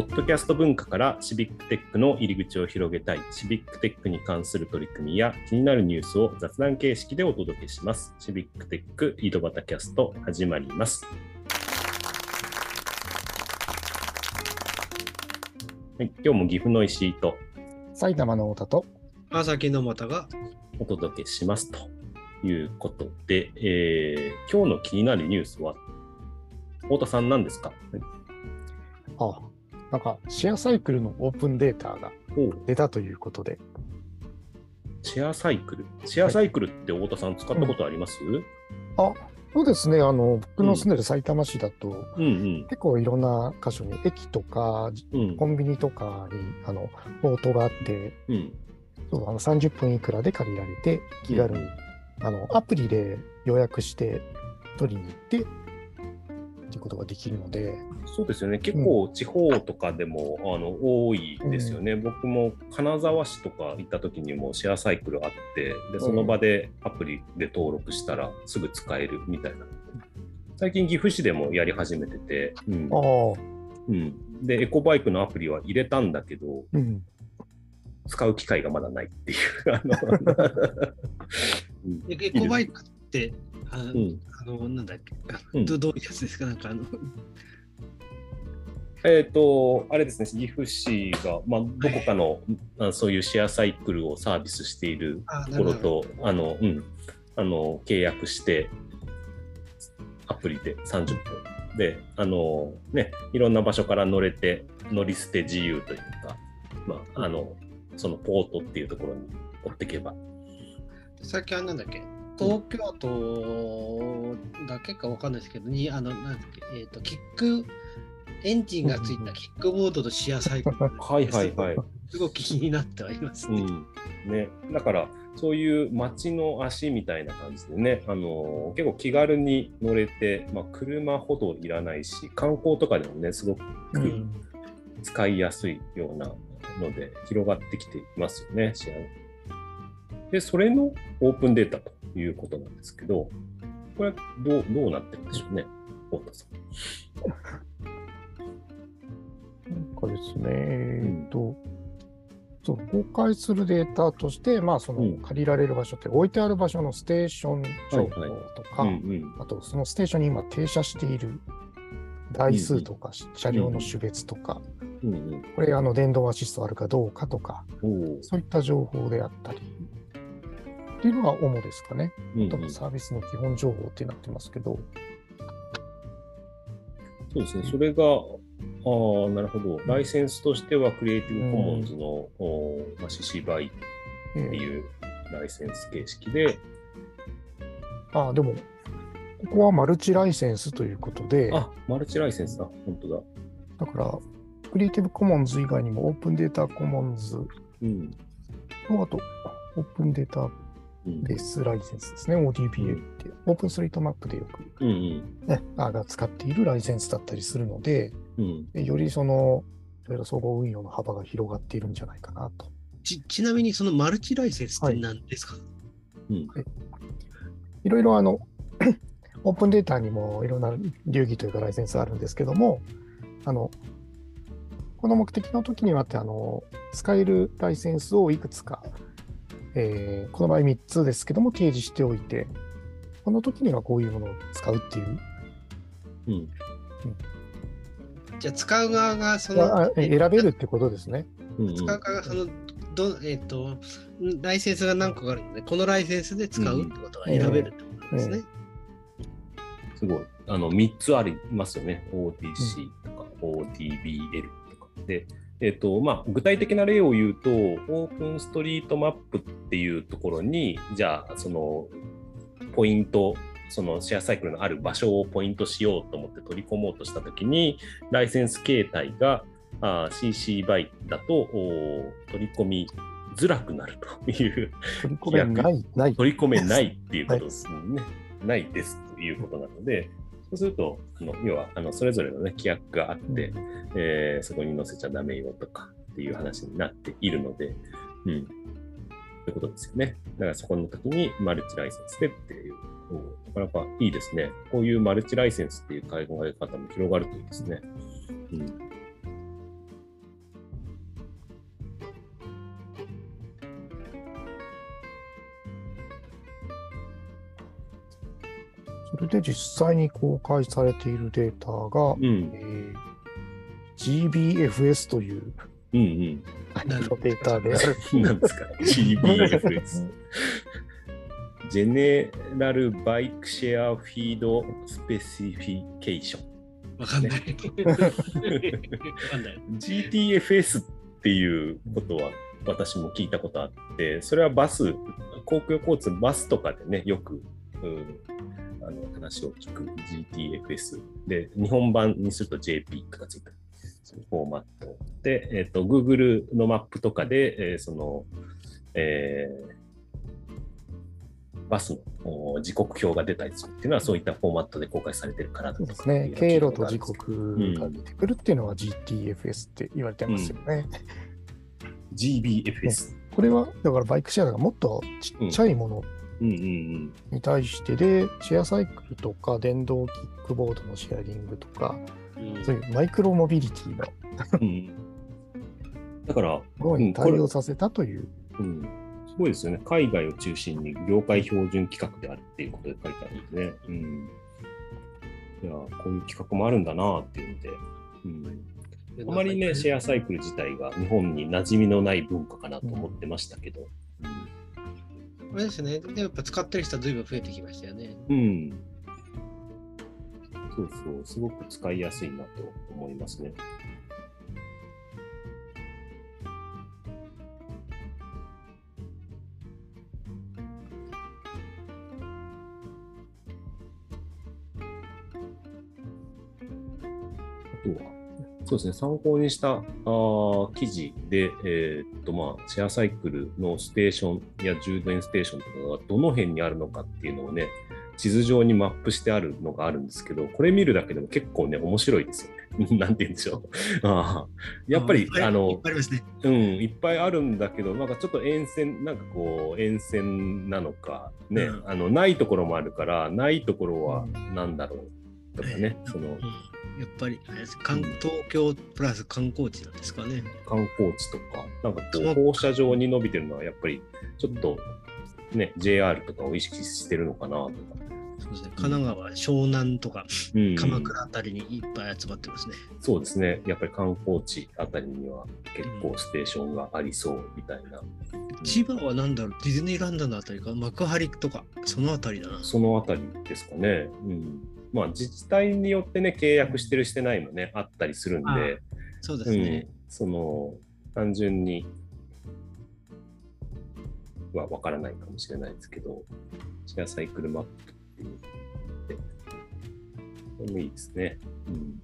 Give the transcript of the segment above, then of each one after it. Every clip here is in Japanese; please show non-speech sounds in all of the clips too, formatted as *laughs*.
ポッドキャスト文化からシビックテックの入り口を広げたい、シビックテックに関する取り組みや気になるニュースを雑談形式でお届けします。シビックテック井戸端キャスト始まります。はい、今日も岐阜の石井と埼玉の太田と川崎の又がお届けしますということで、えー今日の気になるニュースは、太田さん何ですか？あなんかシェアサイクルのオープンデータがお出たということで、シェアサイクル？シェアサイクルって太田さん使ったことあります、あそうですね。あの僕の住んでる埼玉市だと、うん、結構いろんな箇所に駅とかうん。うんコンビニとかにあのポートがあってうん。そうあの30分いくらで借りられて気軽に、あのアプリで予約して取りに行ってっていうことができるので、そうですよね、結構地方とかでも、あの多いですよね、僕も金沢市とか行った時にもシェアサイクルあって、でその場でアプリで登録したらすぐ使えるみたいな。最近、岐阜市でもやり始めてて、うん。ああ。うん、で、エコバイクのアプリは入れたんだけど、うん。使う機会がまだないっていう。*laughs* *laughs* エコバイクって、あ,、うん。あのなんだっけ、うん。どどういうやつですか？なんかあの、えっ、と、あれですね、岐阜市が、まあ、どこかの、あそういうシェアサイクルをサービスしているあところと、あの、うん、あの、契約して、アプリで30分で、あの、ね、いろんな場所から乗れて、乗り捨て自由というか、まあ、あの、そのポートっていうところに持っていけば。さっきはなんだっけ、東京都だけかわかんないですけど、にあのなんだっけ、えっ、と、キック、エンジンがついたキックボードとシェアサイクル、はいはいはい。すごく気になってはいますね。うんね、だからそういう街の足みたいな感じでね、あの結構気軽に乗れて、まあ、車ほどいらないし観光とかでもねすごくうん使いやすいようなので広がってきていますよね。シェアでそれのオープンデータということなんですけどこれはどうどうなってるんでしょうね、太田さん。なんかですね、えっと、そう公開するデータとして、まあ、そうん。の借りられる場所って置いてある場所のステーション情報とか、あとそのステーションに今停車している台数とか、車両の種別とか、うん。うんこれあの電動アシストあるかどうかとか、そういった情報であったり、っていうのが主ですかね。うんうん。多分サービスの基本情報ってなってますけど、そうですね、それが、ああ、なるほど。ライセンスとしては、クリエイティブコモンズの、おまあ、CC BY っええていうライセンス形式で、あでも、ここはマルチライセンスということで、あ、マルチライセンスだ、本当だ。だから、クリエイティブコモンズ以外にもオープンデータコモンズ。うん。と、あと、オープンデータうんベースライセンスですね、ODBL って、オープンストリートマップでよく、う。んね、あが使っているライセンスだったりするので、うん。よりその、いろいろ総合運用の幅が広がっているんじゃないかなと。ちちなみにそのマルチライセンスって何ですか、うん。いろいろあの、*coughs* オープンデータにもいろんな流儀というかライセンスあるんですけども、あの、この目的の時にはって、あの、使えるライセンスをいくつか、えーこの場合3つですけども、掲示しておいて、この時にはこういうものを使うっていう、うん。じゃあ使う側がその、あ選べるってことですね。うん。使う側がその、どえっ、と、ライセンスが何個かあるので、このライセンスで使うってことが選べるってことですね。すごい。あの、3つありますよね。ODC とか ODBL とか。で、えっ、と、まあ、具体的な例を言うと、オープンストリートマップっていうところに、じゃあ、その、ポイント、そのシェアサイクルのある場所をポイントしようと思って取り込もうとしたときに、ライセンス形態があー CC BY だとお取り込みづらくなるという取り込めない、な *laughs* い。取り込めないっていうことですね。ないですということなので、そうすると、あの要はあのそれぞれの、ね、規約があって、えーそこに載せちゃダメよとかっていう話になっているので、うん。ということですよね。だからそこの時にマルチライセンスでっていう、うんなかなかいいですね。こういうマルチライセンスっていう考え方も広がるといいですね。うん。それで実際に公開されているデータが、うんえ。ー GBFS といううんうん。データである。*laughs* なんですか ?GBFS。 General Bikeshare Feed Specification。わかんない。わかんない。GTFS っていうことは私も聞いたことあって、それはバス、公共交通、バスとかでね、よく、うんあの話を聞く GTFS で、日本版にすると JP とかついたフォーマットで、えっと Google のマップとかで、えーその、えーバスのお時刻表が出たりするっていうのは、そういったフォーマットで公開されてるからですね。経路と時刻が出てくるっていうのは GTFS って言われてますよね。GBFS。これは、だからバイクシェアがもっとちっちゃいものうんうんうん。に対してで、シェアサイクルとか電動キックボードのシェアリングとか、うんそういうマイクロモビリティのとうんだから、ころに対応させたという。うん、すごいですよね。海外を中心に業界標準規格であるっていうことで書いてあるんですね。うん。いや、こういう企画もあるんだなっていうので、うん、あまりね、シェアサイクル自体が日本に馴染みのない文化かなと思ってましたけど、あれですね。でやっぱ使ってる人は随分増えてきましたよね。うんそうそう、すごく使いやすいなと思いますね。あとは、そうですね、参考にしたあー記事で、えーっとまあ、シェアサイクルのステーションや充電ステーションとかがどの辺にあるのかっていうのをね、地図上にマップしてあるのがあるんですけど、これ見るだけでも結構ね、面白いですよね。*laughs* なんて言うんでしょう。あーやっぱり、あの。うん、いっぱいあるんだけど、なんかちょっと沿線、なんかこう、沿線なのか、ね、うんあの、ないところもあるから、ないところは何だろうとかね、そのうんやっぱり東京プラス観光地なんですかね。観光地とか、なんか放射状に伸びてるのは、やっぱりちょっと、ね、JR とかを意識してるのかなとか。そうですね。神奈川、湘南とかうん、鎌倉あたりにいっぱい集まってますね。そうですね、やっぱり観光地あたりには結構ステーションがありそうみたいな。千葉は何だろう、ディズニーランドのあたりか、幕張とか、そのあたりだな。そのあたりですかね。うん。まあ自治体によってね、契約してるしてないもね、あったりするんあで、そうですうんね。、その、単純にはわからないかもしれないですけど、シェアサイクルマップっていうこれもいいですね。うん。うん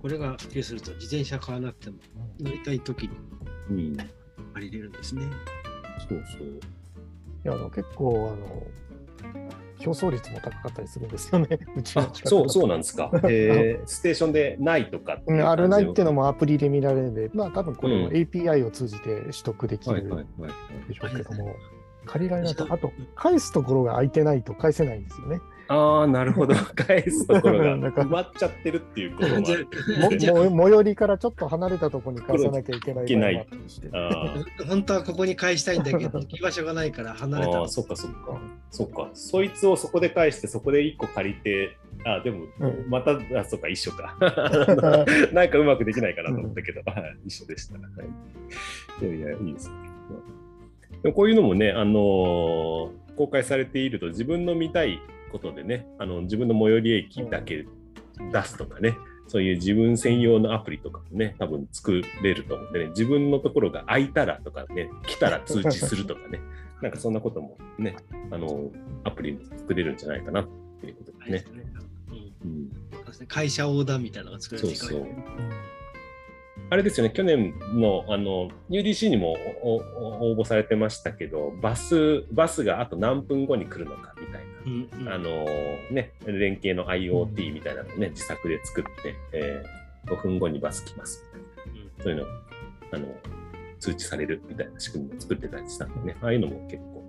これが普及すると、自転車買わなくても乗りたい時にうん。借りれるんですね。そうそう。いやあの結構あの競争率も高かったりするんですよね。*laughs* うちのそうそうなんですか。*laughs* えー、ステーションでないとかあるないっていうのも。もアプリで見られるんで、まあ多分これもうん API を通じて取得できる。でしょうけども、借りられないと、あと返すところが空いてないと返せないんですよね。ああ、なるほど。*laughs* 返すところが埋まっちゃってるっていうこと *laughs* も最寄 *laughs* りからちょっと離れたところに返さなきゃいけない場合もあったりして。あ本当はここに返したいんだけど、行き場所がないから離れたあー、そっかそっか。そっか。そいつをそこで返して、そこで1個借りて、あでも、うんまた、あ、そっか、一緒か。なんかうまくできないかなと思ったけど、はい一緒でした。はい、いやいや、いいですね。でもこういうのもね、あのー公開されていると、自分の見たいことでね、あの自分の最寄り駅だけ出すとかね、そういう自分専用のアプリとかもね、多分作れると思うんでね、自分のところが空いたらとかね、来たら通知するとかね、*laughs* なんかそんなこともね、あの、アプリ作れるんじゃないかなっていうことですね。会社オーダーみたいなのが作れるそうそうあれですよね、去年のあの UDC にも応募されてましたけど、バスバスがあと何分後に来るのか。うんうんあのね、連携の IoT みたいなのをね、自作で作って、えー5分後にバス来ますそういうのあの通知されるみたいな仕組みを作ってたりしたんでね、ああいうのも結構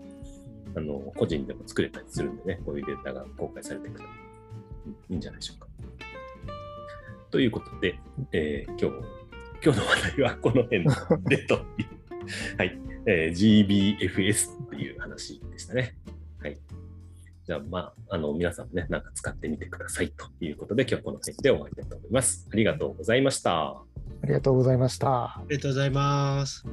あの個人でも作れたりするんでね、こういうデータが公開されていくとうんいいんじゃないでしょうか。ということで、えー今日今日の話題はこの辺で *laughs* と。はい。えー GBFS っていう話でしたね。はい。じゃあ、まあ、あの、皆さんもね、なんか使ってみてくださいということで、今日はこの辺で終わりたいと思います。ありがとうございました。ありがとうございました。ありがとうございます。